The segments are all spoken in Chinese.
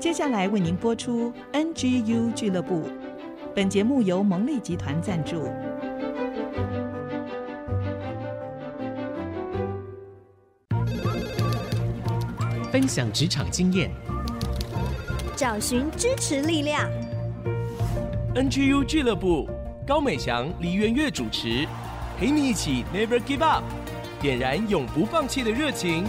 接下来为您播出 NGU 俱乐部。本节目由蒙利集团赞助。分享职场经验，找寻支持力量。NGU 俱乐部，高美祥、黎元月主持，陪你一起 Never Give Up，点燃永不放弃的热情。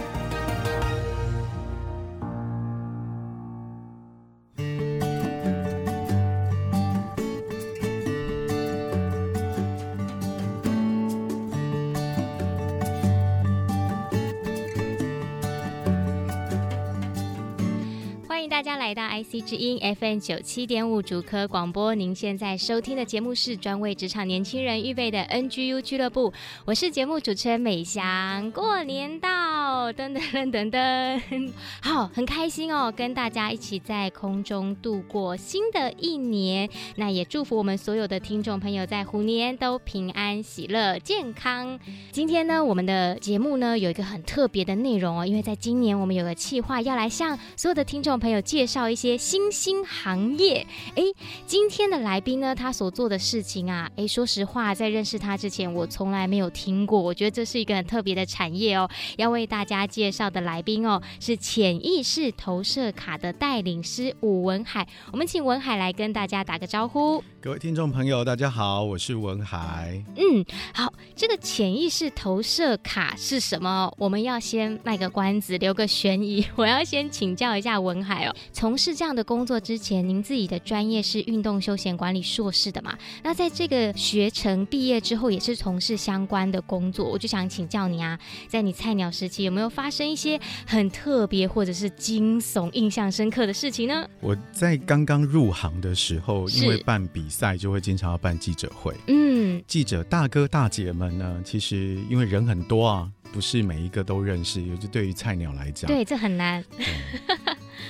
IC 之音 FM 九七点五主科广播，您现在收听的节目是专为职场年轻人预备的 NGU 俱乐部，我是节目主持人美翔。过年到，噔噔噔噔噔，好，很开心哦，跟大家一起在空中度过新的一年。那也祝福我们所有的听众朋友在虎年都平安喜乐健康。今天呢，我们的节目呢有一个很特别的内容哦，因为在今年我们有个企划要来向所有的听众朋友介绍。一些新兴行业，哎，今天的来宾呢，他所做的事情啊，哎，说实话，在认识他之前，我从来没有听过。我觉得这是一个很特别的产业哦。要为大家介绍的来宾哦，是潜意识投射卡的带领师武文海。我们请文海来跟大家打个招呼。各位听众朋友，大家好，我是文海。嗯，好，这个潜意识投射卡是什么？我们要先卖个关子，留个悬疑。我要先请教一下文海哦，从从事这样的工作之前，您自己的专业是运动休闲管理硕士的嘛？那在这个学成毕业之后，也是从事相关的工作。我就想请教你啊，在你菜鸟时期有没有发生一些很特别或者是惊悚、印象深刻的事情呢？我在刚刚入行的时候，因为办比赛就会经常要办记者会。嗯，记者大哥大姐们呢，其实因为人很多啊，不是每一个都认识，尤其对于菜鸟来讲，对，这很难。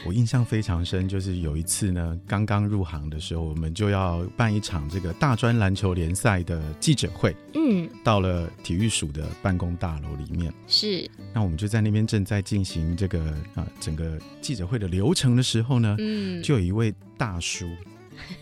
我印象非常深，就是有一次呢，刚刚入行的时候，我们就要办一场这个大专篮球联赛的记者会。嗯，到了体育署的办公大楼里面，是。那我们就在那边正在进行这个啊整个记者会的流程的时候呢，嗯，就有一位大叔，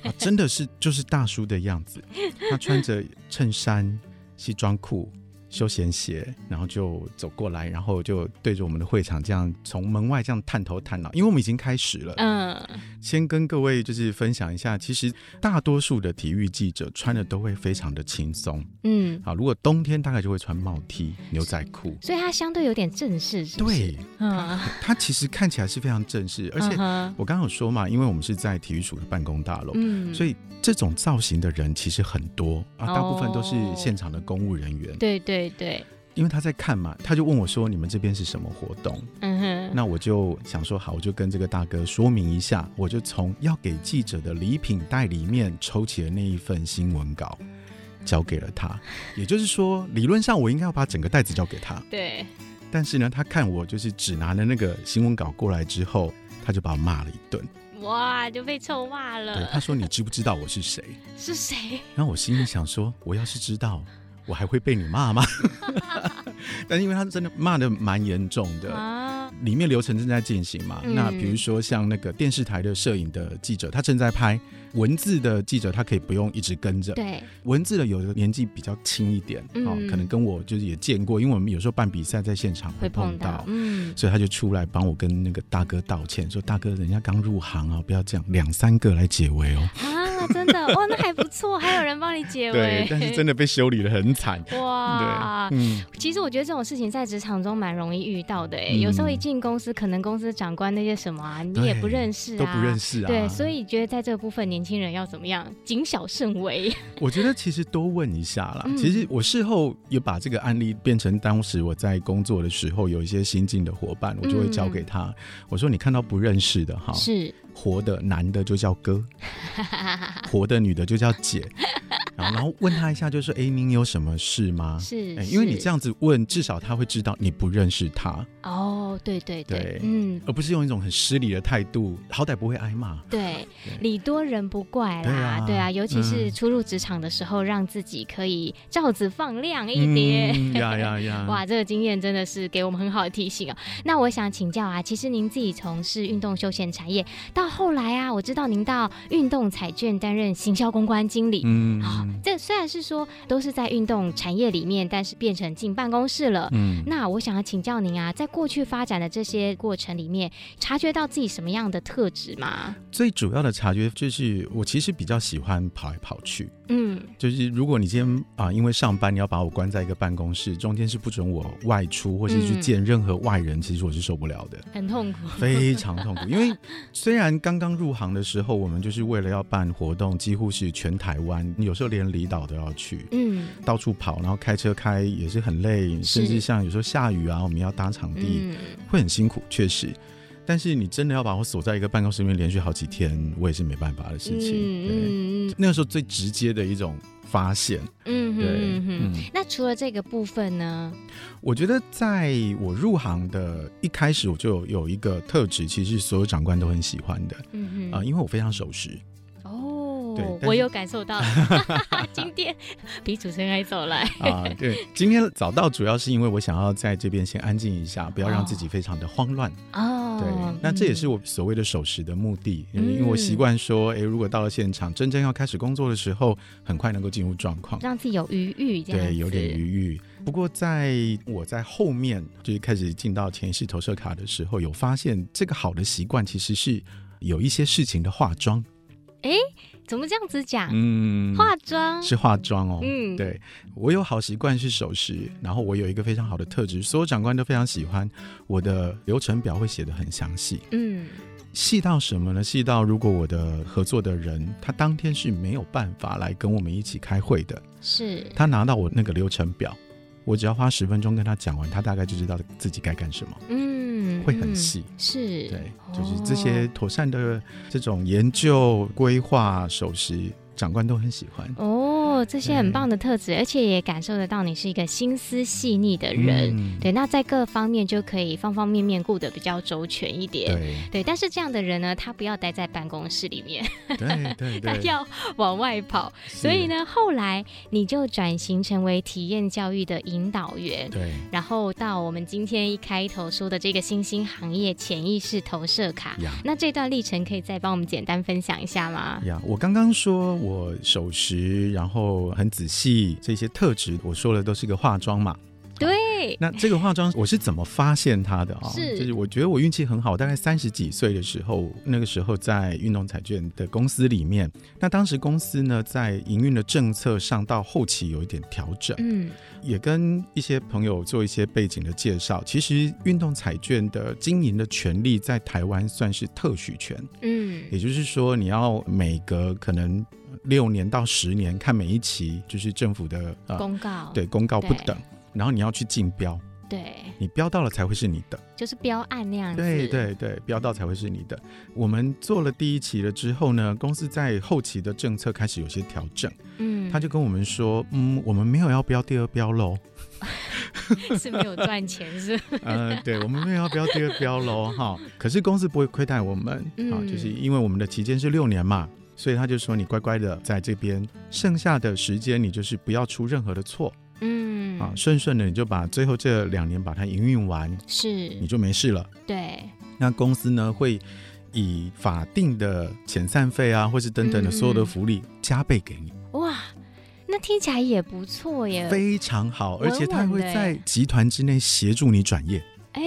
啊，真的是就是大叔的样子，他穿着衬衫、西装裤。休闲鞋，然后就走过来，然后就对着我们的会场这样从门外这样探头探脑，因为我们已经开始了。嗯，先跟各位就是分享一下，其实大多数的体育记者穿的都会非常的轻松。嗯，好，如果冬天大概就会穿帽 T、牛仔裤，所以它相对有点正式是是？对，嗯，它其实看起来是非常正式，而且我刚刚有说嘛，因为我们是在体育署的办公大楼，嗯，所以这种造型的人其实很多啊，大部分都是现场的公务人员。对对。对对，因为他在看嘛，他就问我说：“你们这边是什么活动？”嗯哼，那我就想说好，我就跟这个大哥说明一下，我就从要给记者的礼品袋里面抽起了那一份新闻稿，交给了他。也就是说，理论上我应该要把整个袋子交给他。对，但是呢，他看我就是只拿了那个新闻稿过来之后，他就把我骂了一顿。哇，就被臭骂了。对，他说：“你知不知道我是谁？” 是谁？然后我心里想说：“我要是知道。”我还会被你骂吗？但因为他真的骂的蛮严重的，啊、里面流程正在进行嘛。嗯、那比如说像那个电视台的摄影的记者，他正在拍文字的记者，他可以不用一直跟着。对，文字的有的年纪比较轻一点，哦、嗯，可能跟我就是也见过，因为我们有时候办比赛在现场会碰到，碰到嗯，所以他就出来帮我跟那个大哥道歉，说大哥，人家刚入行啊，不要这样，两三个来解围哦。啊真的哇，那还不错，还有人帮你解围。对，但是真的被修理的很惨。哇，嗯，其实我觉得这种事情在职场中蛮容易遇到的。哎、嗯，有时候一进公司，可能公司长官那些什么啊，你也不认识啊，都不认识啊。对，所以觉得在这个部分，年轻人要怎么样，谨小慎微。我觉得其实多问一下啦。嗯、其实我事后也把这个案例变成当时我在工作的时候有一些新进的伙伴，我就会交给他。嗯、我说你看到不认识的哈，是。活的男的就叫哥，活的女的就叫姐。然后然后问他一下，就说：“哎，您有什么事吗？”是，因为你这样子问，至少他会知道你不认识他。哦，对对对，对嗯，而不是用一种很失礼的态度，好歹不会挨骂。对，礼多人不怪啦，对啊，尤其是初入职场的时候，让自己可以罩子放亮一点。呀呀呀！哇，这个经验真的是给我们很好的提醒啊。那我想请教啊，其实您自己从事运动休闲产业，到后来啊，我知道您到运动彩券担任行销公关经理。嗯，好，这虽然是说都是在运动产业里面，但是变成进办公室了。嗯，那我想要请教您啊，在过去发展的这些过程里面，察觉到自己什么样的特质吗？最主要的察觉就是，我其实比较喜欢跑来跑去。嗯，就是如果你今天啊，因为上班你要把我关在一个办公室，中间是不准我外出或是去见任何外人，嗯、其实我是受不了的，很痛苦，非常痛苦。因为虽然刚刚入行的时候，我们就是为了要办活动，几乎是全台湾，有时候连离岛都要去，嗯，到处跑，然后开车开也是很累，甚至像有时候下雨啊，我们要搭场地，嗯、会很辛苦，确实。但是你真的要把我锁在一个办公室里面连续好几天，我也是没办法的事情。嗯嗯，那个时候最直接的一种发现。嗯对。那除了这个部分呢？我觉得在我入行的一开始，我就有一个特质，其实所有长官都很喜欢的。嗯嗯。啊、呃，因为我非常守时。我有感受到 今天比主持人还早来啊！对，今天早到主要是因为我想要在这边先安静一下，不要让自己非常的慌乱哦。对，那这也是我所谓的守时的目的，因为我习惯说，哎，如果到了现场，真正要开始工作的时候，很快能够进入状况，让自己有余裕，对，有点余裕。不过在我在后面就是开始进到潜意识投射卡的时候，有发现这个好的习惯其实是有一些事情的化妆。哎。怎么这样子讲？嗯，化妆是化妆哦。嗯，对，我有好习惯是守时，然后我有一个非常好的特质，所有长官都非常喜欢我的流程表会写得很详细。嗯，细到什么呢？细到如果我的合作的人他当天是没有办法来跟我们一起开会的，是他拿到我那个流程表，我只要花十分钟跟他讲完，他大概就知道自己该干什么。嗯。会很细，是对，就是这些妥善的这种研究、规划、守时。长官都很喜欢哦，这些很棒的特质，而且也感受得到你是一个心思细腻的人。嗯、对，那在各方面就可以方方面面顾得比较周全一点。对，对，但是这样的人呢，他不要待在办公室里面，对 他要往外跑。所以呢，后来你就转型成为体验教育的引导员。对，然后到我们今天一开头说的这个新兴行业——潜意识投射卡。呀那这段历程可以再帮我们简单分享一下吗？呀，我刚刚说。我守时，然后很仔细，这些特质我说的都是一个化妆嘛。对，那这个化妆我是怎么发现它的啊？是，就是我觉得我运气很好，大概三十几岁的时候，那个时候在运动彩券的公司里面，那当时公司呢在营运的政策上到后期有一点调整，嗯，也跟一些朋友做一些背景的介绍。其实运动彩券的经营的权利在台湾算是特许权，嗯，也就是说你要每隔可能。六年到十年，看每一期就是政府的、呃、公告，对公告不等，对然后你要去竞标，对，你标到了才会是你的，就是标案那样子，对对对，标到才会是你的。我们做了第一期了之后呢，公司在后期的政策开始有些调整，嗯，他就跟我们说，嗯，我们没有要标第二标喽，是没有赚钱是？嗯、呃，对，我们没有要标第二标喽，哈，可是公司不会亏待我们，嗯、啊，就是因为我们的期间是六年嘛。所以他就说：“你乖乖的在这边，剩下的时间你就是不要出任何的错，嗯，啊，顺顺的你就把最后这两年把它营运完，是，你就没事了。对，那公司呢会以法定的遣散费啊，或是等等的所有的福利加倍给你。哇，那听起来也不错耶，非常好，而且他会在集团之内协助你转业。哎。”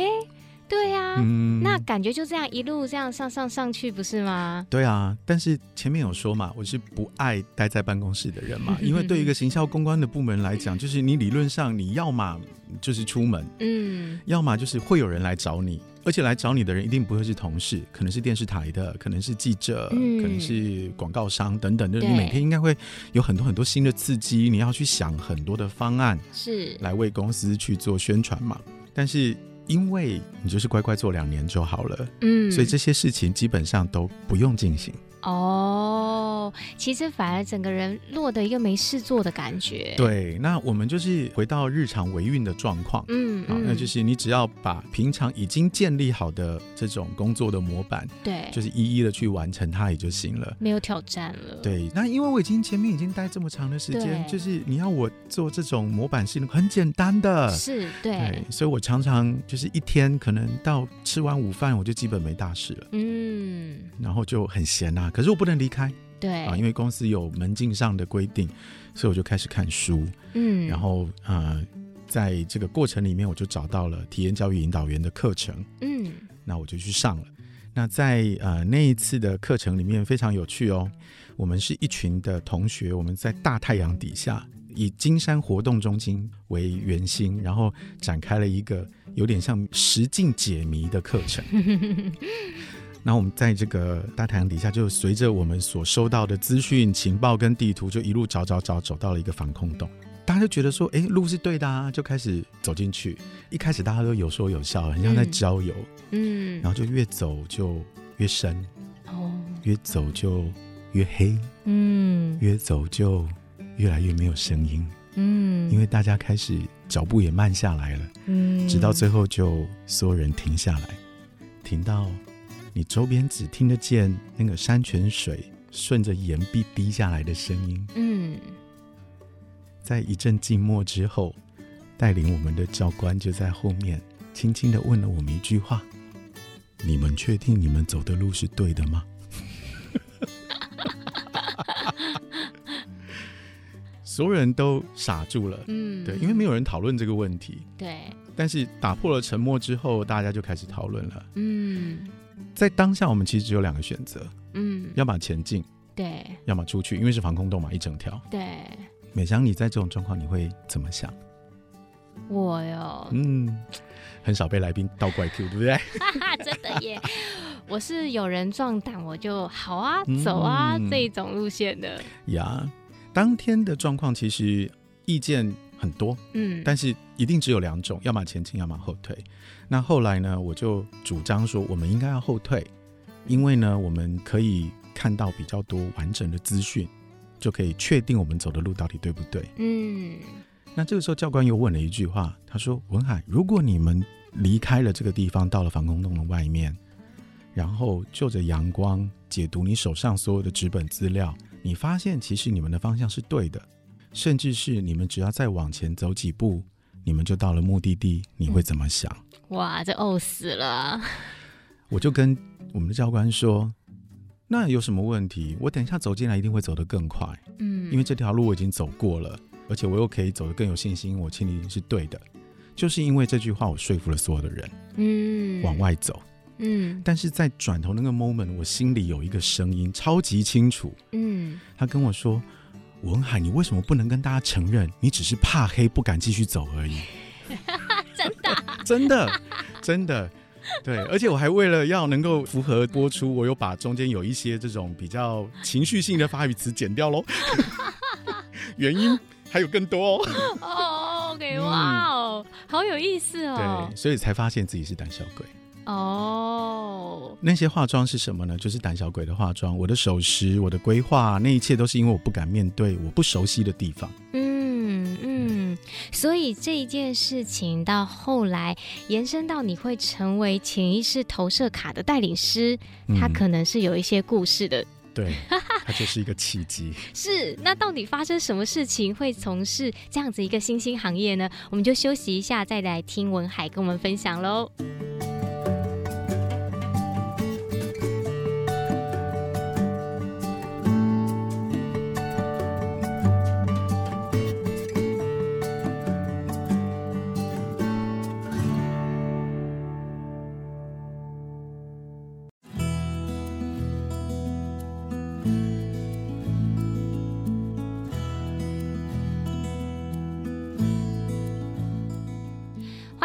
对呀，嗯，那感觉就这样一路这样上上上去，不是吗？对啊，但是前面有说嘛，我是不爱待在办公室的人嘛，因为对一个行销公关的部门来讲，就是你理论上你要嘛就是出门，嗯，要么就是会有人来找你，而且来找你的人一定不会是同事，可能是电视台的，可能是记者，嗯，可能是广告商等等，就是你每天应该会有很多很多新的刺激，你要去想很多的方案，是。来为公司去做宣传嘛，但是。因为你就是乖乖做两年就好了，嗯，所以这些事情基本上都不用进行。哦，哦，其实反而整个人落得一个没事做的感觉。对，那我们就是回到日常维运的状况，嗯，好，那就是你只要把平常已经建立好的这种工作的模板，对，就是一一的去完成它也就行了，没有挑战了。对，那因为我已经前面已经待这么长的时间，就是你要我做这种模板是很简单的，是对，对，所以我常常就是一天可能到吃完午饭我就基本没大事了，嗯，然后就很闲啊，可是我不能离开。对啊，因为公司有门禁上的规定，所以我就开始看书。嗯，然后呃，在这个过程里面，我就找到了体验教育引导员的课程。嗯，那我就去上了。那在呃那一次的课程里面非常有趣哦。我们是一群的同学，我们在大太阳底下，以金山活动中心为圆心，然后展开了一个有点像实境解谜的课程。然后我们在这个大太阳底下，就随着我们所收到的资讯、情报跟地图，就一路找找找，走到了一个防空洞。大家就觉得说，哎，路是对的啊，就开始走进去。一开始大家都有说有笑，很像在郊游。嗯，然后就越走就越深，哦，越走就越黑，嗯，越走就越来越没有声音，嗯，因为大家开始脚步也慢下来了，嗯，直到最后就所有人停下来，停到。你周边只听得见那个山泉水顺着岩壁滴下来的声音。嗯，在一阵静默之后，带领我们的教官就在后面轻轻的问了我们一句话：“你们确定你们走的路是对的吗？” 所有人都傻住了。嗯，对，因为没有人讨论这个问题。对。但是打破了沉默之后，大家就开始讨论了。嗯。在当下，我们其实只有两个选择，嗯，要么前进，对，要么出去，因为是防空洞嘛，一整条。对，美香，你在这种状况，你会怎么想？我哟，嗯，很少被来宾倒怪 Q，对不对？真的耶，我是有人撞胆，我就好啊，走啊，嗯、这一种路线的。呀，当天的状况其实意见很多，嗯，但是一定只有两种，要么前进，要么后退。那后来呢，我就主张说，我们应该要后退，因为呢，我们可以看到比较多完整的资讯，就可以确定我们走的路到底对不对。嗯。那这个时候，教官又问了一句话，他说：“文海，如果你们离开了这个地方，到了防空洞的外面，然后就着阳光解读你手上所有的纸本资料，你发现其实你们的方向是对的，甚至是你们只要再往前走几步。”你们就到了目的地，你会怎么想？嗯、哇，这呕死了！我就跟我们的教官说：“那有什么问题？我等一下走进来一定会走得更快。嗯，因为这条路我已经走过了，而且我又可以走得更有信心，我心里是对的。就是因为这句话，我说服了所有的人，嗯，往外走。嗯，但是在转头那个 moment，我心里有一个声音超级清楚，嗯，他跟我说。”文海，你为什么不能跟大家承认，你只是怕黑，不敢继续走而已？真的，真的，真的，对。而且我还为了要能够符合播出，我有把中间有一些这种比较情绪性的发语词剪掉喽。原因还有更多哦。哦，OK，哇哦，好有意思哦。对，所以才发现自己是胆小鬼。哦，那些化妆是什么呢？就是胆小鬼的化妆。我的守时，我的规划，那一切都是因为我不敢面对我不熟悉的地方。嗯嗯，所以这一件事情到后来延伸到你会成为潜意识投射卡的带领师，它可能是有一些故事的。嗯、对，它就是一个契机。是，那到底发生什么事情会从事这样子一个新兴行业呢？我们就休息一下，再来听文海跟我们分享喽。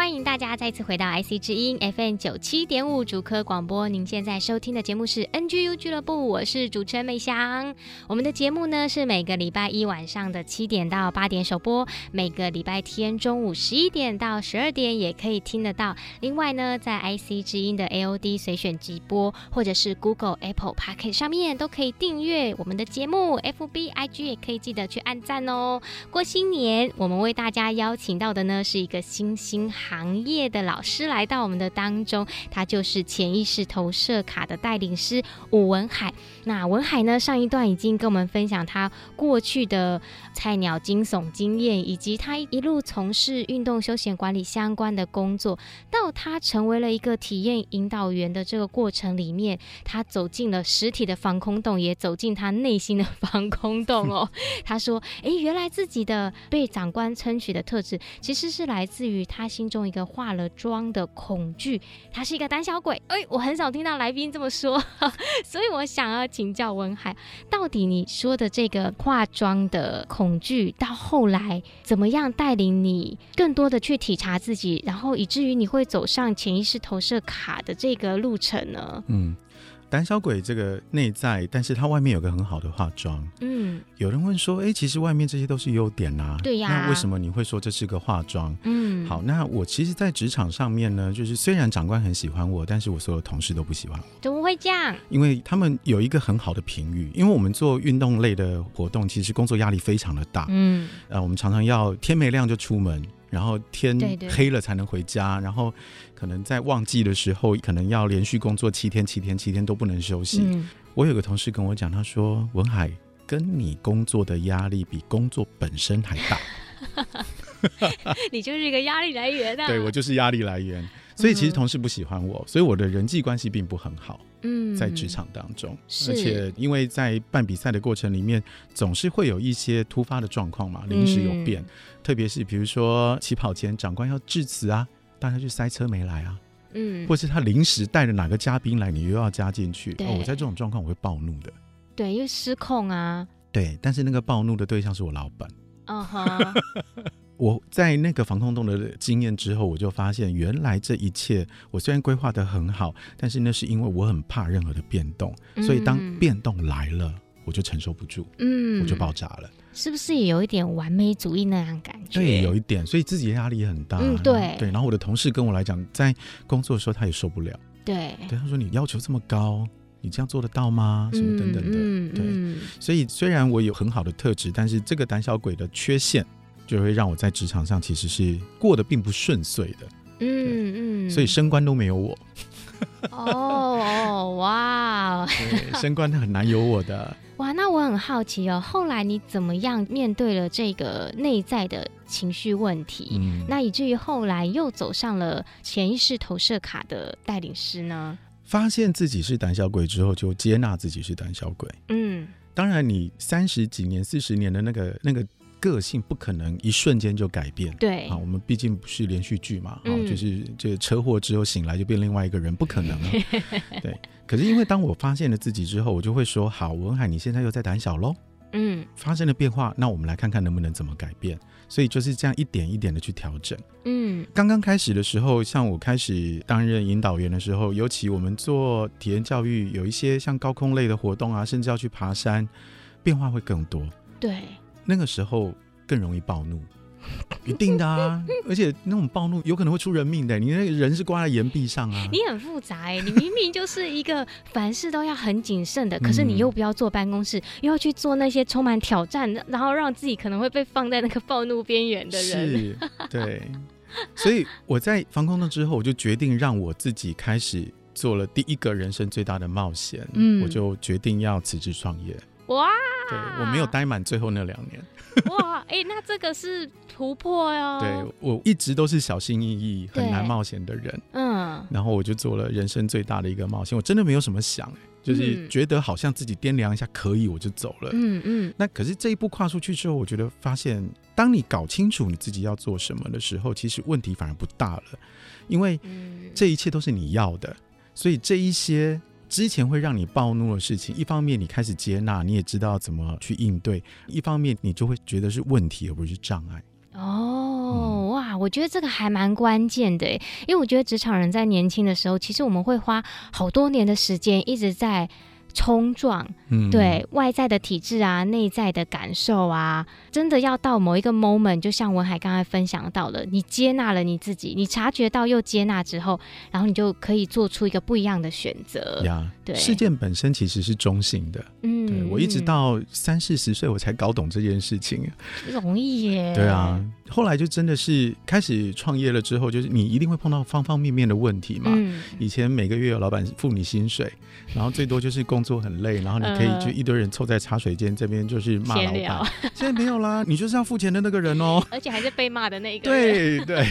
欢迎大家再次回到 IC 之音 FM 九七点五主科广播。您现在收听的节目是 NGU 俱乐部，我是主持人美香。我们的节目呢是每个礼拜一晚上的七点到八点首播，每个礼拜天中午十一点到十二点也可以听得到。另外呢，在 IC 之音的 AOD 随选直播，或者是 Google、Apple、p o c k e t 上面都可以订阅我们的节目。FB、IG 也可以记得去按赞哦。过新年，我们为大家邀请到的呢是一个新星。哈业的老师来到我们的当中，他就是潜意识投射卡的带领师武文海。那文海呢，上一段已经跟我们分享他过去的菜鸟惊悚经验，以及他一路从事运动休闲管理相关的工作，到他成为了一个体验引导员的这个过程里面，他走进了实体的防空洞，也走进他内心的防空洞哦。他说：“哎，原来自己的被长官称许的特质，其实是来自于他心中一个化了妆的恐惧。他是一个胆小鬼。哎，我很少听到来宾这么说，所以我想要请教文海，到底你说的这个化妆的恐惧，到后来怎么样带领你更多的去体察自己，然后以至于你会走上潜意识投射卡的这个路程呢？”嗯。胆小鬼这个内在，但是他外面有个很好的化妆。嗯，有人问说，哎、欸，其实外面这些都是优点呐、啊。对呀、啊。那为什么你会说这是个化妆？嗯，好，那我其实，在职场上面呢，就是虽然长官很喜欢我，但是我所有同事都不喜欢我。怎么会这样？因为他们有一个很好的评语，因为我们做运动类的活动，其实工作压力非常的大。嗯，呃，我们常常要天没亮就出门。然后天黑了才能回家，对对，然后可能在旺季的时候，可能要连续工作七天、七天、七天都不能休息。嗯、我有个同事跟我讲，他说：“文海，跟你工作的压力比工作本身还大。” 你就是一个压力来源啊！对，我就是压力来源。所以其实同事不喜欢我，所以我的人际关系并不很好。嗯，在职场当中，而且因为在办比赛的过程里面，总是会有一些突发的状况嘛，临时有变。嗯、特别是比如说起跑前长官要致辞啊，大家去塞车没来啊，嗯，或是他临时带着哪个嘉宾来，你又要加进去。哦，我在这种状况我会暴怒的。对，因为失控啊。对，但是那个暴怒的对象是我老板。嗯哼。我在那个防空洞的经验之后，我就发现原来这一切，我虽然规划的很好，但是那是因为我很怕任何的变动，嗯、所以当变动来了，我就承受不住，嗯，我就爆炸了。是不是也有一点完美主义那样感觉？对，有一点，所以自己的压力也很大。嗯，对，对。然后我的同事跟我来讲，在工作的时候他也受不了。对，对，他说你要求这么高，你这样做得到吗？什么等等的。嗯、对，嗯、所以虽然我有很好的特质，但是这个胆小鬼的缺陷。就会让我在职场上其实是过得并不顺遂的，嗯嗯，所以升官都没有我。哦哦哇，升官很难有我的。哇，那我很好奇哦，后来你怎么样面对了这个内在的情绪问题？嗯，那以至于后来又走上了潜意识投射卡的带领师呢？发现自己是胆小鬼之后，就接纳自己是胆小鬼。嗯，当然，你三十几年、四十年的那个那个。个性不可能一瞬间就改变，对。啊，我们毕竟不是连续剧嘛，嗯、就是这个车祸之后醒来就变另外一个人，不可能啊。对，可是因为当我发现了自己之后，我就会说：好，文海，你现在又在胆小喽，嗯，发生了变化，那我们来看看能不能怎么改变。所以就是这样一点一点的去调整，嗯，刚刚开始的时候，像我开始担任引导员的时候，尤其我们做体验教育，有一些像高空类的活动啊，甚至要去爬山，变化会更多，对。那个时候更容易暴怒，一定的啊！而且那种暴怒有可能会出人命的。你那个人是挂在岩壁上啊！你很复杂哎，你明明就是一个凡事都要很谨慎的，可是你又不要坐办公室，又要去做那些充满挑战，然后让自己可能会被放在那个暴怒边缘的人。是，对。所以我在防空洞之后，我就决定让我自己开始做了第一个人生最大的冒险。嗯，我就决定要辞职创业。哇！对，我没有待满最后那两年。哇，哎、欸，那这个是突破哟。对，我一直都是小心翼翼、很难冒险的人。嗯。然后我就做了人生最大的一个冒险。我真的没有什么想，就是觉得好像自己掂量一下可以，我就走了。嗯嗯。那可是这一步跨出去之后，我觉得发现，当你搞清楚你自己要做什么的时候，其实问题反而不大了，因为这一切都是你要的，所以这一些。之前会让你暴怒的事情，一方面你开始接纳，你也知道怎么去应对；一方面你就会觉得是问题而不是障碍。哦，哇，我觉得这个还蛮关键的，因为我觉得职场人在年轻的时候，其实我们会花好多年的时间一直在。冲撞，嗯，对外在的体质啊，内在的感受啊，真的要到某一个 moment，就像文海刚才分享到了，你接纳了你自己，你察觉到又接纳之后，然后你就可以做出一个不一样的选择。呀，对，事件本身其实是中性的。嗯，对，我一直到三四十岁我才搞懂这件事情，不容易耶。对啊，后来就真的是开始创业了之后，就是你一定会碰到方方面面的问题嘛。嗯，以前每个月有老板付你薪水，然后最多就是工作很累，然后你可以就一堆人凑在茶水间这边就是骂老板。现在没有啦，你就是要付钱的那个人哦，而且还是被骂的那一个人。对对，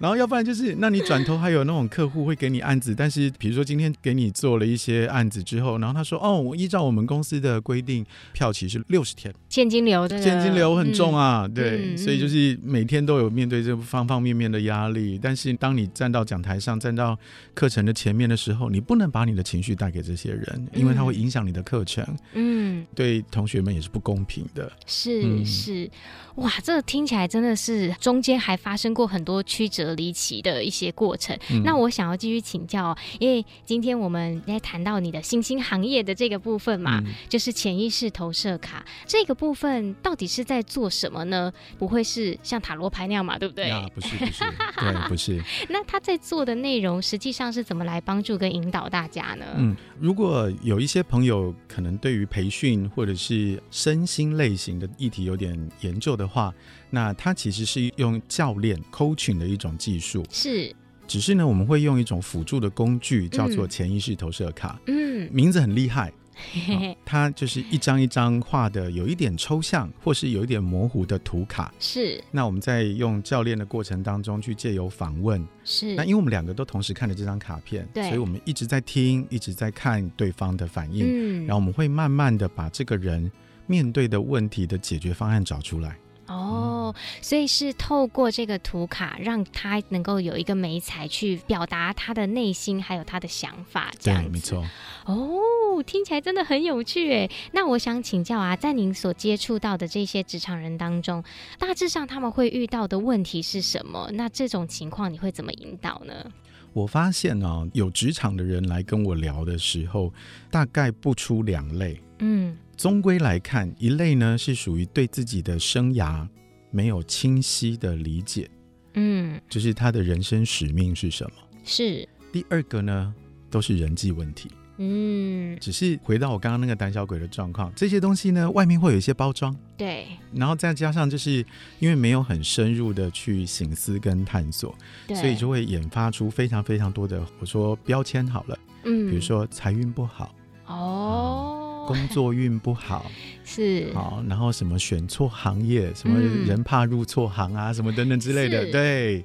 然后要不然就是，那你转头还有那种客户会给你案子，但是比如说今天给你做了一些案子之后，然后他说哦，我依照我们公司的规定，票期是六十天，现金流的现金流很重啊，嗯、对，嗯、所以就是每天都有面对这方方面面的压力。但是当你站到讲台上，站到课程的前面的时候，你不能把你的情绪带给这些人，因为它会影响你的课程。嗯，对同学们也是不公平的。是、嗯、是，哇，这个听起来真的是中间还发生过很多曲折离奇的一些过程。嗯、那我想要继续请教，因为今天我们在谈到你的新兴行业的这个部分嘛，嗯、就是潜意识投射卡这个部分，到底是在做什么呢？不会是像塔罗牌那样嘛，对不对？啊，不是，不是，对，不是。那他在做的内容，实际上是怎么来帮助跟引导大家呢？嗯，如果有一些朋友可能对于培训或者是身心类型的议题有点研究的话，那他其实是用教练 coaching 的一种技术，是。只是呢，我们会用一种辅助的工具，叫做潜意识投射卡。嗯，名字很厉害。哦、它就是一张一张画的，有一点抽象，或是有一点模糊的图卡。是。那我们在用教练的过程当中，去借由访问。是。那因为我们两个都同时看着这张卡片，对，所以我们一直在听，一直在看对方的反应。嗯。然后我们会慢慢的把这个人面对的问题的解决方案找出来。哦，所以是透过这个图卡，让他能够有一个美彩去表达他的内心，还有他的想法，这样子。对，没错。哦，听起来真的很有趣诶。那我想请教啊，在您所接触到的这些职场人当中，大致上他们会遇到的问题是什么？那这种情况你会怎么引导呢？我发现啊，有职场的人来跟我聊的时候，大概不出两类。嗯。终归来看，一类呢是属于对自己的生涯没有清晰的理解，嗯，就是他的人生使命是什么？是。第二个呢，都是人际问题，嗯，只是回到我刚刚那个胆小鬼的状况，这些东西呢，外面会有一些包装，对，然后再加上就是因为没有很深入的去省思跟探索，所以就会研发出非常非常多的我说标签好了，嗯，比如说财运不好，哦。工作运不好 是好，然后什么选错行业，什么人怕入错行啊，嗯、什么等等之类的，对。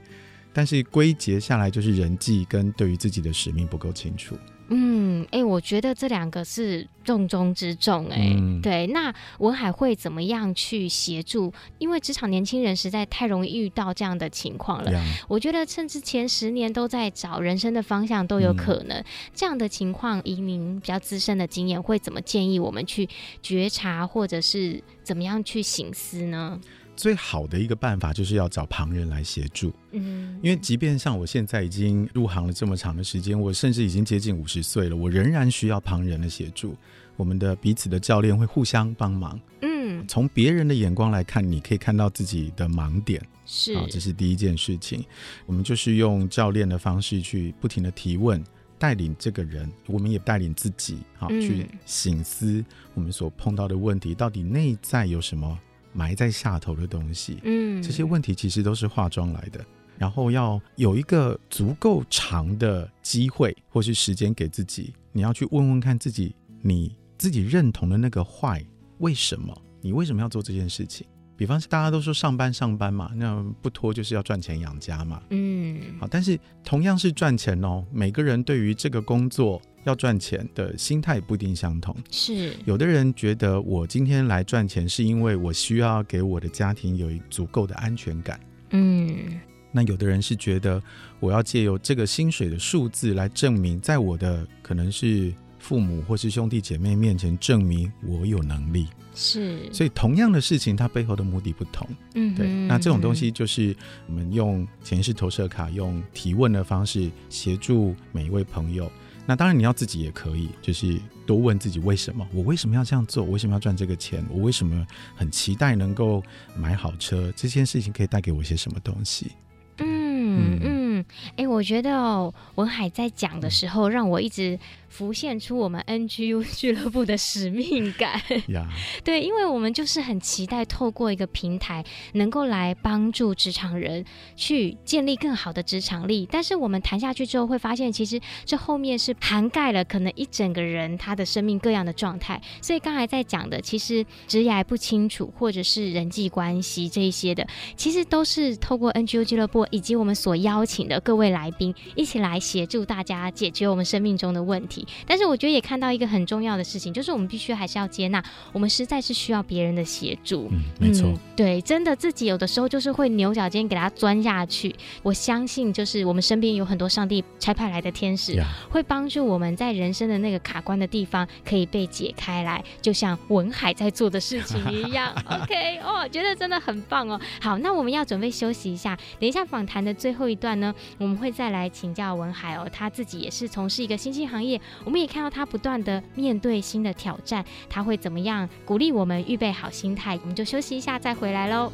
但是归结下来就是人际跟对于自己的使命不够清楚。嗯，哎、欸，我觉得这两个是重中之重、欸，哎、嗯，对。那文海会怎么样去协助？因为职场年轻人实在太容易遇到这样的情况了。我觉得甚至前十年都在找人生的方向都有可能。嗯、这样的情况，以您比较资深的经验，会怎么建议我们去觉察，或者是怎么样去醒思呢？最好的一个办法就是要找旁人来协助，嗯，因为即便像我现在已经入行了这么长的时间，我甚至已经接近五十岁了，我仍然需要旁人的协助。我们的彼此的教练会互相帮忙，嗯，从别人的眼光来看，你可以看到自己的盲点，是，啊，这是第一件事情。我们就是用教练的方式去不停的提问，带领这个人，我们也带领自己，好，嗯，去醒思我们所碰到的问题到底内在有什么。埋在下头的东西，嗯，这些问题其实都是化妆来的。然后要有一个足够长的机会或是时间给自己，你要去问问看自己，你自己认同的那个坏，为什么？你为什么要做这件事情？比方是大家都说上班上班嘛，那不拖就是要赚钱养家嘛，嗯，好，但是同样是赚钱哦，每个人对于这个工作。要赚钱的心态不一定相同，是。有的人觉得我今天来赚钱是因为我需要给我的家庭有足够的安全感，嗯，那有的人是觉得我要借由这个薪水的数字来证明，在我的可能是父母或是兄弟姐妹面前证明我有能力。是，所以同样的事情，它背后的目的不同。嗯，对。那这种东西就是我们用潜意识投射卡，用提问的方式协助每一位朋友。那当然你要自己也可以，就是多问自己为什么，我为什么要这样做？我为什么要赚这个钱？我为什么很期待能够买好车？这件事情可以带给我一些什么东西？嗯嗯，哎、欸，我觉得哦，文海在讲的时候，让我一直。浮现出我们 NGU 俱乐部的使命感。对，因为我们就是很期待透过一个平台，能够来帮助职场人去建立更好的职场力。但是我们谈下去之后，会发现其实这后面是涵盖了可能一整个人他的生命各样的状态。所以刚才在讲的，其实职涯不清楚，或者是人际关系这一些的，其实都是透过 NGU 俱乐部以及我们所邀请的各位来宾一起来协助大家解决我们生命中的问题。但是我觉得也看到一个很重要的事情，就是我们必须还是要接纳，我们实在是需要别人的协助。嗯，没错。嗯，对，真的自己有的时候就是会牛角尖给他钻下去。我相信，就是我们身边有很多上帝差派来的天使，会帮助我们在人生的那个卡关的地方可以被解开来，就像文海在做的事情 一样。OK，哦，觉得真的很棒哦。好，那我们要准备休息一下，等一下访谈的最后一段呢，我们会再来请教文海哦，他自己也是从事一个新兴行业。我们也看到他不断的面对新的挑战，他会怎么样鼓励我们预备好心态？我们就休息一下再回来喽。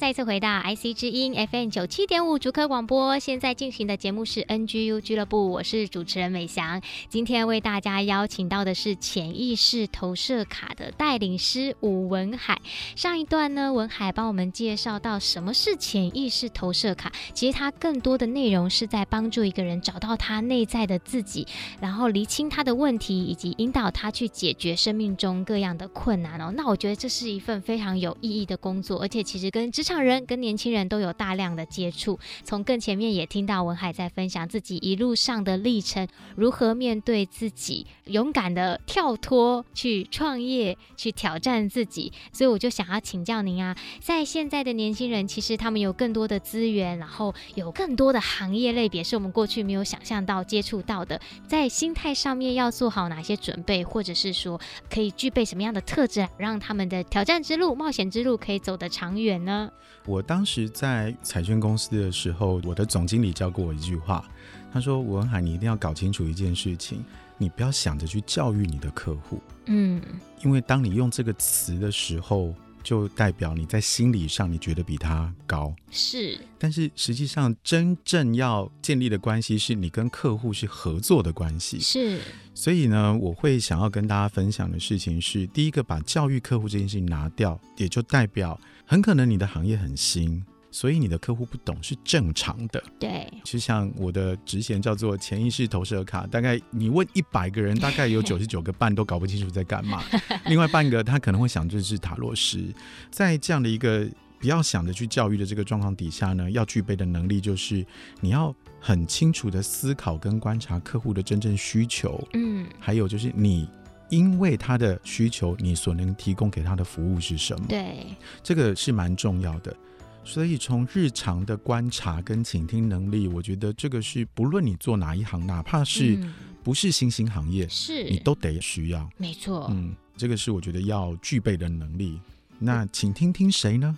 再次回到 IC 之音 FM 九七点五竹科广播。现在进行的节目是 NGU 俱乐部，我是主持人美翔。今天为大家邀请到的是潜意识投射卡的带领师武文海。上一段呢，文海帮我们介绍到什么是潜意识投射卡。其实它更多的内容是在帮助一个人找到他内在的自己，然后厘清他的问题，以及引导他去解决生命中各样的困难哦。那我觉得这是一份非常有意义的工作，而且其实。跟职场人、跟年轻人都有大量的接触。从更前面也听到文海在分享自己一路上的历程，如何面对自己，勇敢的跳脱去创业，去挑战自己。所以我就想要请教您啊，在现在的年轻人，其实他们有更多的资源，然后有更多的行业类别是我们过去没有想象到、接触到的。在心态上面要做好哪些准备，或者是说可以具备什么样的特质，让他们的挑战之路、冒险之路可以走得长远？呢？我当时在彩券公司的时候，我的总经理教过我一句话，他说：“文海，你一定要搞清楚一件事情，你不要想着去教育你的客户，嗯，因为当你用这个词的时候，就代表你在心理上你觉得比他高，是，但是实际上真正要建立的关系是你跟客户是合作的关系，是。所以呢，我会想要跟大家分享的事情是，第一个把教育客户这件事情拿掉，也就代表。很可能你的行业很新，所以你的客户不懂是正常的。对，其实像我的职衔叫做潜意识投射卡，大概你问一百个人，大概有九十九个半都搞不清楚在干嘛，另外半个他可能会想这是塔罗师。在这样的一个不要想着去教育的这个状况底下呢，要具备的能力就是你要很清楚的思考跟观察客户的真正需求。嗯，还有就是你。因为他的需求，你所能提供给他的服务是什么？对，这个是蛮重要的。所以从日常的观察跟倾听能力，我觉得这个是不论你做哪一行，哪怕是不是新兴行业，是、嗯、你都得需要。没错，嗯，这个是我觉得要具备的能力。那请听听谁呢？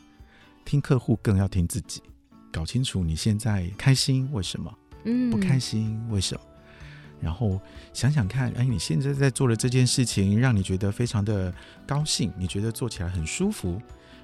听客户，更要听自己，搞清楚你现在开心为什么？嗯，不开心为什么？然后想想看，哎，你现在在做的这件事情，让你觉得非常的高兴，你觉得做起来很舒服，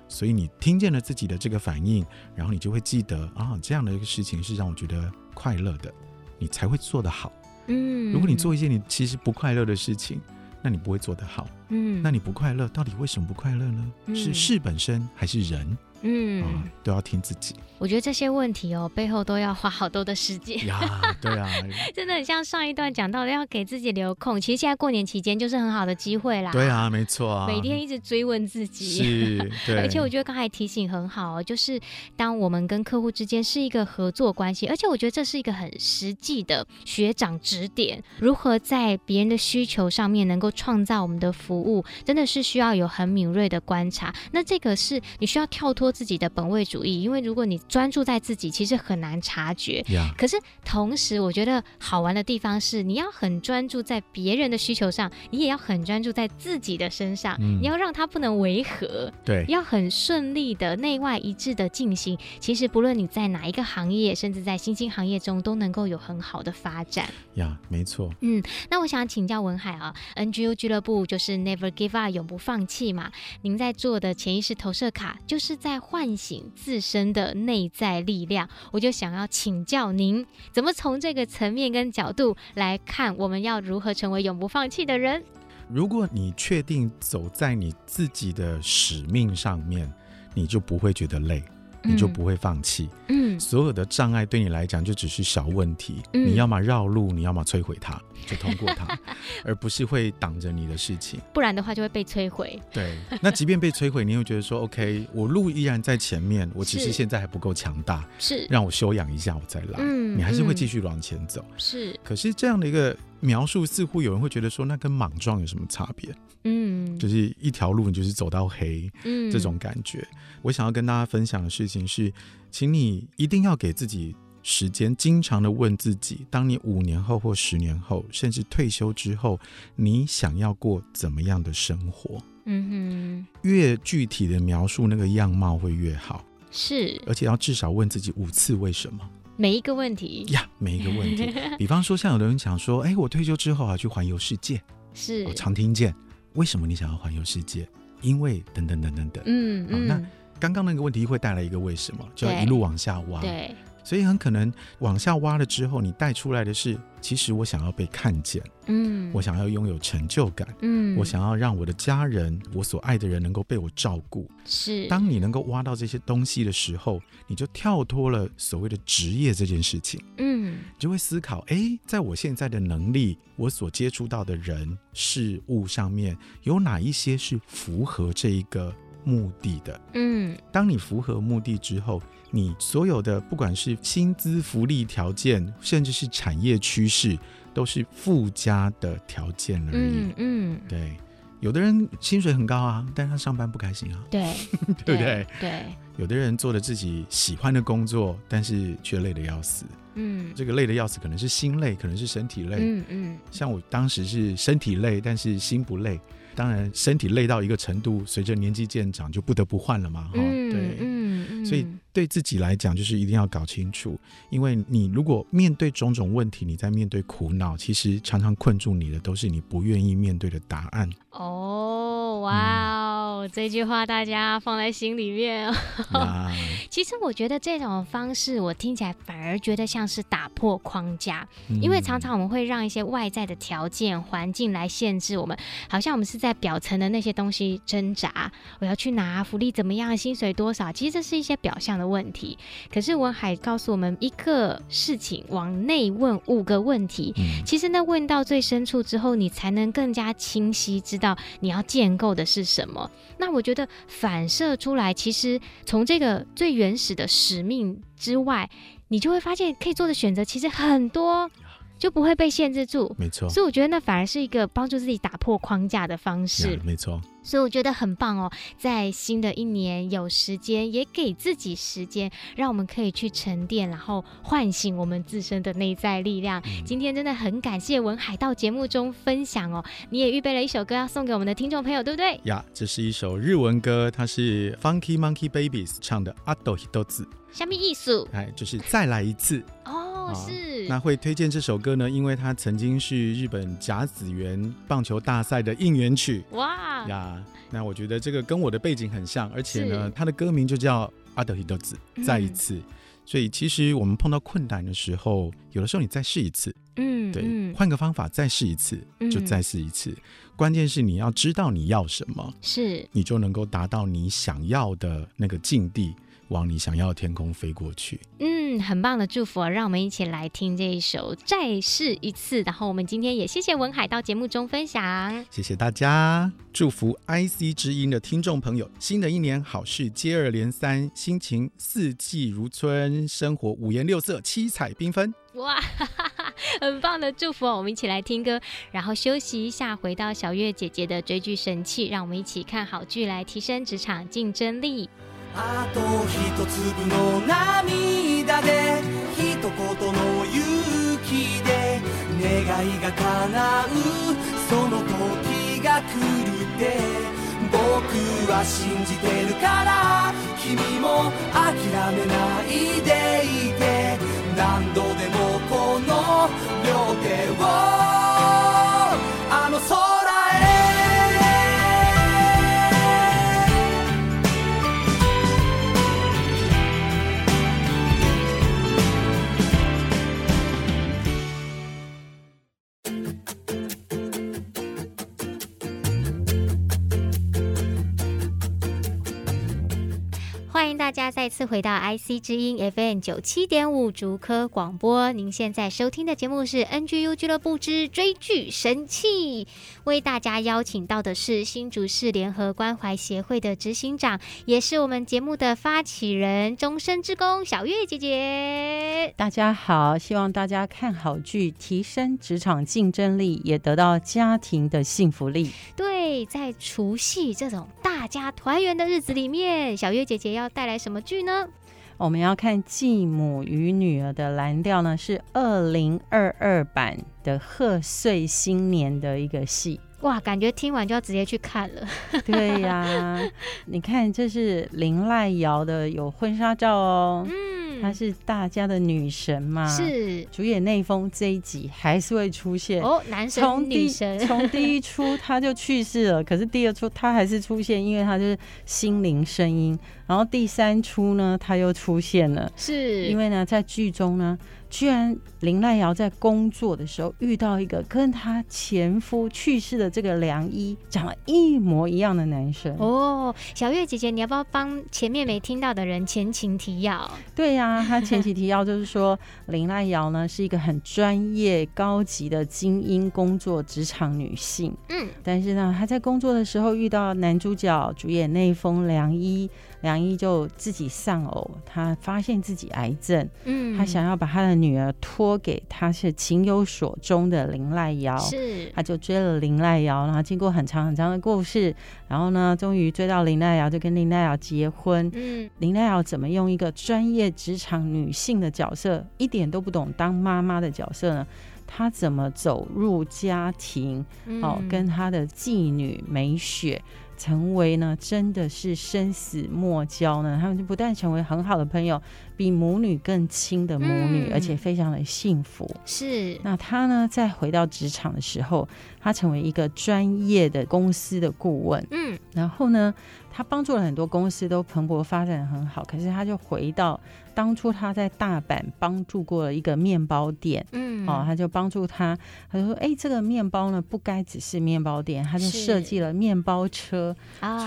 所以你听见了自己的这个反应，然后你就会记得啊，这样的一个事情是让我觉得快乐的，你才会做得好。嗯，如果你做一件你其实不快乐的事情，那你不会做得好。嗯，那你不快乐，到底为什么不快乐呢？嗯、是事本身还是人？嗯、啊，都要听自己。我觉得这些问题哦，背后都要花好多的时间呀。对啊，真的很像上一段讲到的，要给自己留空。其实现在过年期间就是很好的机会啦。对啊，没错啊。每天一直追问自己，是，对。而且我觉得刚才提醒很好哦，就是当我们跟客户之间是一个合作关系，而且我觉得这是一个很实际的学长指点，如何在别人的需求上面能够创造我们的服务，真的是需要有很敏锐的观察。那这个是你需要跳脱自己的本位主义，因为如果你专注在自己，其实很难察觉。Yeah. 可是同时，我觉得好玩的地方是，你要很专注在别人的需求上，你也要很专注在自己的身上。嗯、你要让它不能违和，对，要很顺利的内外一致的进行。其实不论你在哪一个行业，甚至在新兴行业中，都能够有很好的发展。呀，yeah, 没错。嗯，那我想请教文海啊，NGU 俱乐部就是 Never Give Up，永不放弃嘛。您在做的潜意识投射卡，就是在唤醒自身的内在力量。我就想要请教您，怎么从这个层面跟角度来看，我们要如何成为永不放弃的人？如果你确定走在你自己的使命上面，你就不会觉得累。你就不会放弃，嗯，所有的障碍对你来讲就只是小问题，嗯，你要么绕路，你要么摧毁它，就通过它，而不是会挡着你的事情，不然的话就会被摧毁。对，那即便被摧毁，你会觉得说，OK，我路依然在前面，我只是现在还不够强大，是。让我休养一下，我再来，嗯，你还是会继续往前走，是。可是这样的一个描述，似乎有人会觉得说，那跟莽撞有什么差别？嗯，就是一条路，你就是走到黑，嗯，这种感觉。我想要跟大家分享的事情是，请你一定要给自己时间，经常的问自己：当你五年后或十年后，甚至退休之后，你想要过怎么样的生活？嗯哼，越具体的描述那个样貌会越好。是，而且要至少问自己五次为什么。每一个问题呀，每一个问题。比方说，像有的人讲说：“哎，我退休之后啊，去环游世界。”是，我常听见。为什么你想要环游世界？因为等等等等等。嗯嗯。那刚刚那个问题会带来一个为什么，就要一路往下挖。对。所以很可能往下挖了之后，你带出来的是，其实我想要被看见。嗯。我想要拥有成就感。嗯。我想要让我的家人，我所爱的人能够被我照顾。是。当你能够挖到这些东西的时候，你就跳脱了所谓的职业这件事情。嗯。你就会思考，哎，在我现在的能力，我所接触到的人事物上面，有哪一些是符合这一个目的的？嗯，当你符合目的之后，你所有的不管是薪资福利条件，甚至是产业趋势，都是附加的条件而已。嗯，嗯对。有的人薪水很高啊，但是他上班不开心啊。对，对不对？对。有的人做了自己喜欢的工作，但是却累得要死。嗯，这个累得要死，可能是心累，可能是身体累。嗯嗯。嗯像我当时是身体累，但是心不累。当然，身体累到一个程度，随着年纪渐长，就不得不换了嘛。哈、嗯，对。嗯嗯。所以对自己来讲，就是一定要搞清楚，因为你如果面对种种问题，你在面对苦恼，其实常常困住你的都是你不愿意面对的答案。哦，哇哦，嗯、这句话大家放在心里面。啊、其实我觉得这种方式，我听起来反而觉得像是打破框架，嗯、因为常常我们会让一些外在的条件、环境来限制我们，好像我们是在表层的那些东西挣扎。我要去拿福利怎么样，薪水多少？其实这是一些表象的问题。可是文海告诉我们一个事情，往内问五个问题。嗯、其实呢，问到最深处之后，你才能更加清晰知道。你要建构的是什么？那我觉得反射出来，其实从这个最原始的使命之外，你就会发现可以做的选择其实很多。就不会被限制住，没错。所以我觉得那反而是一个帮助自己打破框架的方式，没错。所以我觉得很棒哦，在新的一年有时间，也给自己时间，让我们可以去沉淀，然后唤醒我们自身的内在力量。嗯、今天真的很感谢文海到节目中分享哦，你也预备了一首歌要送给我们的听众朋友，对不对？呀，这是一首日文歌，它是 Funky Monkey Babies 唱的《あとひとつ》，什么意思？哎，就是再来一次哦， 是。那会推荐这首歌呢？因为它曾经是日本甲子园棒球大赛的应援曲。哇呀！那我觉得这个跟我的背景很像，而且呢，是它的歌名就叫《あとひとつ》，再一次。嗯 所以其实我们碰到困难的时候，有的时候你再试一次，嗯，对，嗯、换个方法再试一次，就再试一次。嗯、关键是你要知道你要什么，是，你就能够达到你想要的那个境地。 往你想要的天空飞过去。嗯，很棒的祝福，让我们一起来听这一首《再试一次》。然后我们今天也谢谢文海到节目中分享，谢谢大家，祝福 IC 之音的听众朋友，新的一年好事接二连三，心情四季如春，生活五颜六色，七彩缤纷。哇哈哈，很棒的祝福，我们一起来听歌，然后休息一下，回到小月姐姐的追剧神器，让我们一起看好剧来提升职场竞争力。あと一粒の涙で一言の勇気で愿いが叶うその时が来るって。仆は信じてるから君も谛めないでいて。何度でもこの両手を大家再次回到 IC 之音 FM 九七点五竹科广播。您现在收听的节目是 NGU 俱乐部之追剧神器。为大家邀请到的是新竹市联合关怀协会的执行长，也是我们节目的发起人终身职工小月姐姐。大家好，希望大家看好剧，提升职场竞争力，也得到家庭的幸福力。对，在除夕这种大家团圆的日子里面，小月姐姐要带来什么剧呢？我们要看《继母与女儿的蓝调》呢，是二零二二版的贺岁新年的一个戏。哇，感觉听完就要直接去看了。对呀、啊，你看这是林赖瑶的有婚纱照哦。嗯。她是大家的女神嘛？是主演内丰这一集还是会出现哦，男神女神。从第一出他就去世了，可是第二出他还是出现，因为他就是心灵声音。然后第三出呢，他又出现了，是因为呢，在剧中呢。居然林赖瑶在工作的时候遇到一个跟她前夫去世的这个良医长得一模一样的男生哦，小月姐姐，你要不要帮前面没听到的人前情提要？对呀、啊，他前情提要就是说林赖瑶呢是一个很专业、高级的精英工作职场女性，嗯，但是呢，她在工作的时候遇到男主角主演内丰良医。良医就自己丧偶，他发现自己癌症，嗯，他想要把他的女儿托给他是情有所钟的林赖瑶，是，他就追了林赖瑶，然后经过很长很长的故事，然后呢，终于追到林赖瑶，就跟林濑瑶结婚。嗯，林濑瑶怎么用一个专业职场女性的角色，一点都不懂当妈妈的角色呢？她怎么走入家庭？哦，跟她的妓女美雪。成为呢，真的是生死莫交呢。他们就不但成为很好的朋友，比母女更亲的母女，嗯、而且非常的幸福。是。那他呢，在回到职场的时候，他成为一个专业的公司的顾问。嗯。然后呢，他帮助了很多公司都蓬勃发展得很好。可是他就回到当初他在大阪帮助过了一个面包店。嗯。哦，他就帮助他，他就说：“哎，这个面包呢，不该只是面包店，他就设计了面包车。”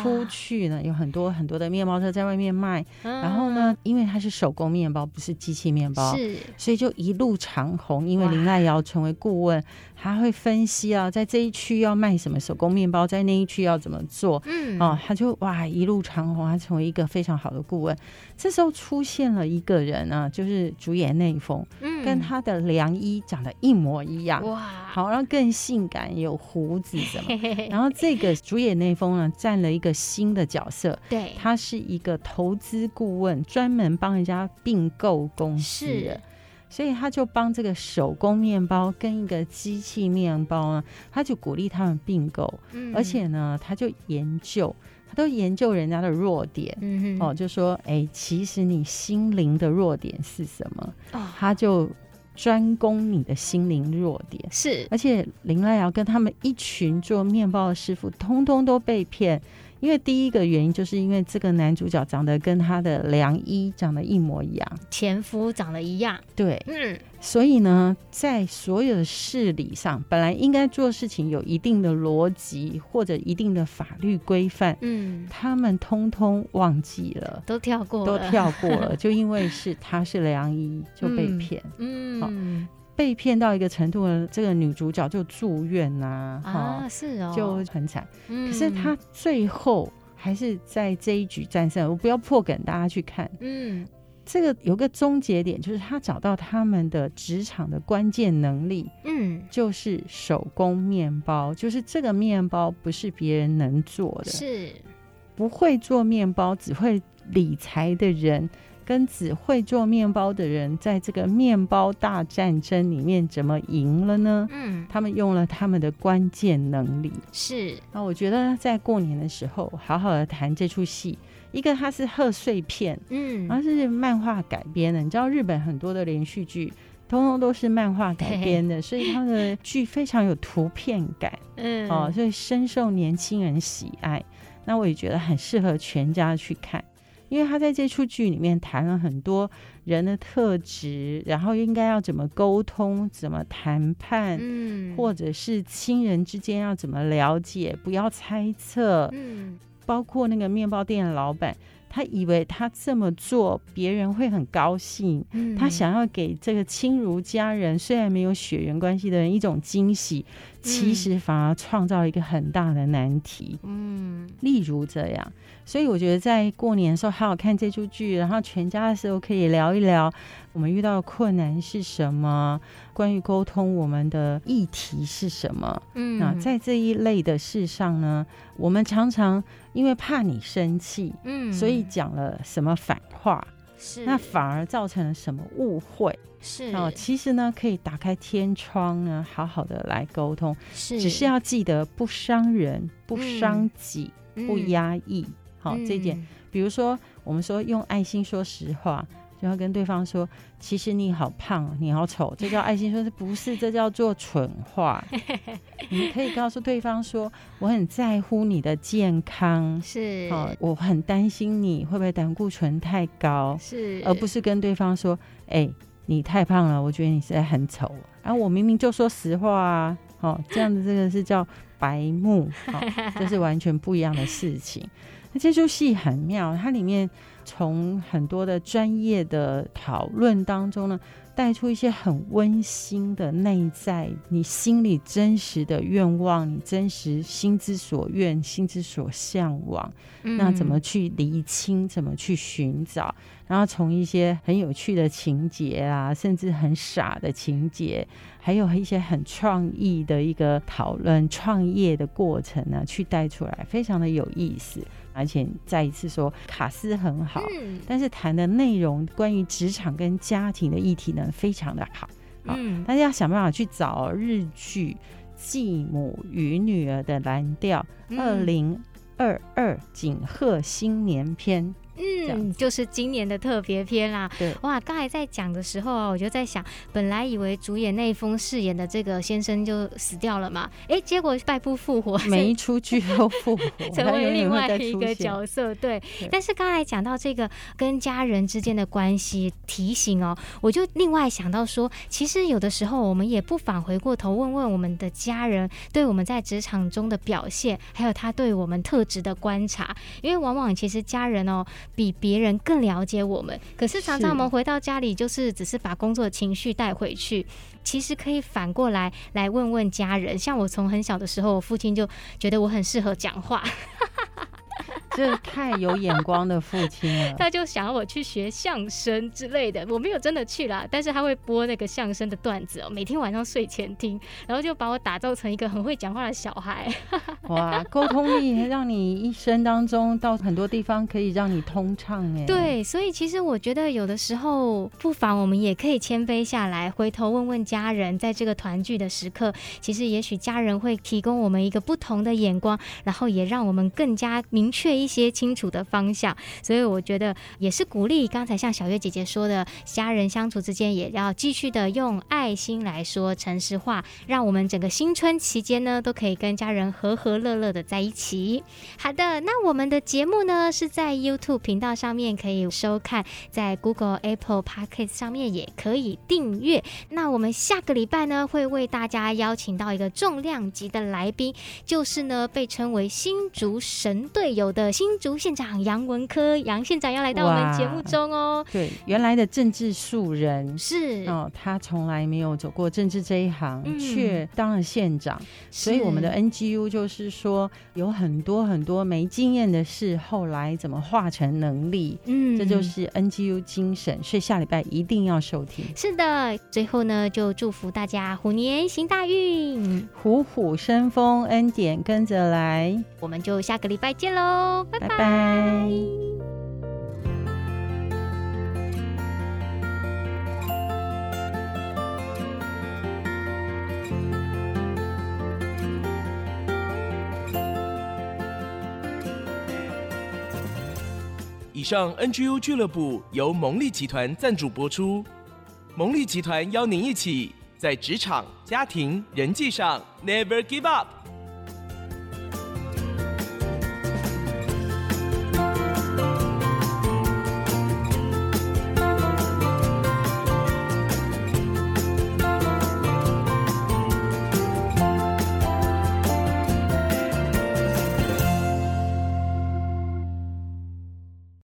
出去呢，有很多很多的面包车在外面卖，啊、然后呢，因为它是手工面包，不是机器面包，是，所以就一路长红。因为林赖瑶成为顾问，他会分析啊，在这一区要卖什么手工面包，在那一区要怎么做，嗯，哦，他就哇一路长红，他成为一个非常好的顾问。这时候出现了一个人呢，就是主演内丰，嗯，跟他的良医长得一模一样，哇，好，然后更性感，有胡子什么，然后这个主演内丰呢，占了一个新的角色，对，他是一个投资顾问，专门帮人家并购公司的，是，所以他就帮这个手工面包跟一个机器面包呢，他就鼓励他们并购，嗯，而且呢，他就研究。他都研究人家的弱点，哦，就说，哎、欸，其实你心灵的弱点是什么？哦，他就专攻你的心灵弱点，是。而且林赖瑶跟他们一群做面包的师傅，通通都被骗，因为第一个原因就是因为这个男主角长得跟他的良医长得一模一样，前夫长得一样，对，嗯，所以呢，在所有的事理上，本来应该做事情有一定的逻辑或者一定的法律规范，嗯，他们通通忘记了，都跳过了，都跳过了，就因为是他是良医就被骗，嗯。嗯被骗到一个程度呢，这个女主角就住院呐，啊，是哦，就很惨。可是她最后还是在这一局战胜。我不要破梗，大家去看。嗯，这个有个终结点，就是她找到他们的职场的关键能力。嗯，就是手工面包，就是这个面包不是别人能做的，是不会做面包，只会理财的人。跟只会做面包的人，在这个面包大战争里面怎么赢了呢？嗯，他们用了他们的关键能力。是，那我觉得在过年的时候，好好的谈这出戏。一个它是贺岁片，嗯，然后是漫画改编的。你知道日本很多的连续剧，通通都是漫画改编的，所以它的剧非常有图片感，嗯，哦，所以深受年轻人喜爱。那我也觉得很适合全家去看。因为他在这出剧里面谈了很多人的特质，然后应该要怎么沟通、怎么谈判，嗯，或者是亲人之间要怎么了解，不要猜测，嗯，包括那个面包店的老板。他以为他这么做别人会很高兴，嗯，他想要给这个亲如家人，虽然没有血缘关系的人一种惊喜，其实反而创造一个很大的难题。嗯，例如这样，所以我觉得在过年的时候好好看这出剧，然后全家的时候可以聊一聊我们遇到的困难是什么，关于沟通我们的议题是什么。嗯，那在这一类的事上呢，我们常常。因为怕你生气，嗯，所以讲了什么反话，是那反而造成了什么误会，是哦。其实呢，可以打开天窗呢，好好的来沟通，是，只是要记得不伤人、不伤己、嗯、不压抑。好、嗯哦，这一点，比如说我们说用爱心说实话。就要跟对方说，其实你好胖，你好丑，这叫爱心说，是不是？这叫做蠢话。你可以告诉对方说，我很在乎你的健康，是，哦，我很担心你会不会胆固醇太高，是，而不是跟对方说，哎、欸，你太胖了，我觉得你实在很丑。啊，我明明就说实话啊，哦，这样子这个是叫白目，哦，这是完全不一样的事情。那这出戏很妙，它里面。从很多的专业的讨论当中呢，带出一些很温馨的内在，你心里真实的愿望，你真实心之所愿、心之所向往，嗯、那怎么去厘清？怎么去寻找？然后从一些很有趣的情节啊，甚至很傻的情节，还有一些很创意的一个讨论、创业的过程呢，去带出来，非常的有意思。而且再一次说，卡斯很好，嗯、但是谈的内容关于职场跟家庭的议题呢，非常的好。好，嗯、大家要想办法去找日剧《继母与女儿的蓝调》二零二二锦贺新年篇。嗯，就是今年的特别篇啦。对，哇，刚才在讲的时候啊，我就在想，本来以为主演那一封饰演的这个先生就死掉了嘛，哎，结果败部复活，每一出剧都复活，成为另外一个角色。对，对，但是刚才讲到这个跟家人之间的关系，提醒哦，我就另外想到说，其实有的时候我们也不妨回过头问问我们的家人，对我们在职场中的表现，还有他对我们特质的观察，因为往往其实家人哦。比别人更了解我们，可是常常我们回到家里，就是只是把工作的情绪带回去。其实可以反过来来问问家人，像我从很小的时候，我父亲就觉得我很适合讲话。这太有眼光的父亲了，他就想要我去学相声之类的，我没有真的去啦，但是他会播那个相声的段子哦，每天晚上睡前听，然后就把我打造成一个很会讲话的小孩。哇，沟通力让你一生当中到很多地方可以让你通畅哎。对，所以其实我觉得有的时候不妨我们也可以谦卑下来，回头问问家人，在这个团聚的时刻，其实也许家人会提供我们一个不同的眼光，然后也让我们更加明确。一些清楚的方向。所以我觉得也是鼓励，刚才像小月姐姐说的，家人相处之间也要继续的用爱心来说诚实话，让我们整个新春期间呢都可以跟家人和和乐乐的在一起。好的，那我们的节目呢是在 YouTube 频道上面可以收看，在 Google、Apple Podcast 上面也可以订阅。那我们下个礼拜呢会为大家邀请到一个重量级的来宾，就是呢被称为新竹神队友的新竹县长杨文科杨县长要来到我们节目中哦。对，原来的政治素人是哦，他从来没有走过政治这一行，却、嗯、当了县长，所以我们的 NGU 就是说有很多很多没经验的事，后来怎么化成能力？嗯，这就是 NGU 精神，所以下礼拜一定要收听。是的，最后呢，就祝福大家虎年行大运，虎虎生风，恩典跟着来。我们就下个礼拜见喽，拜拜。拜拜。以上 NGU 俱乐部由蒙利集团赞助播出，蒙利集团邀您一起在职场、家庭、人际上 Never Give Up。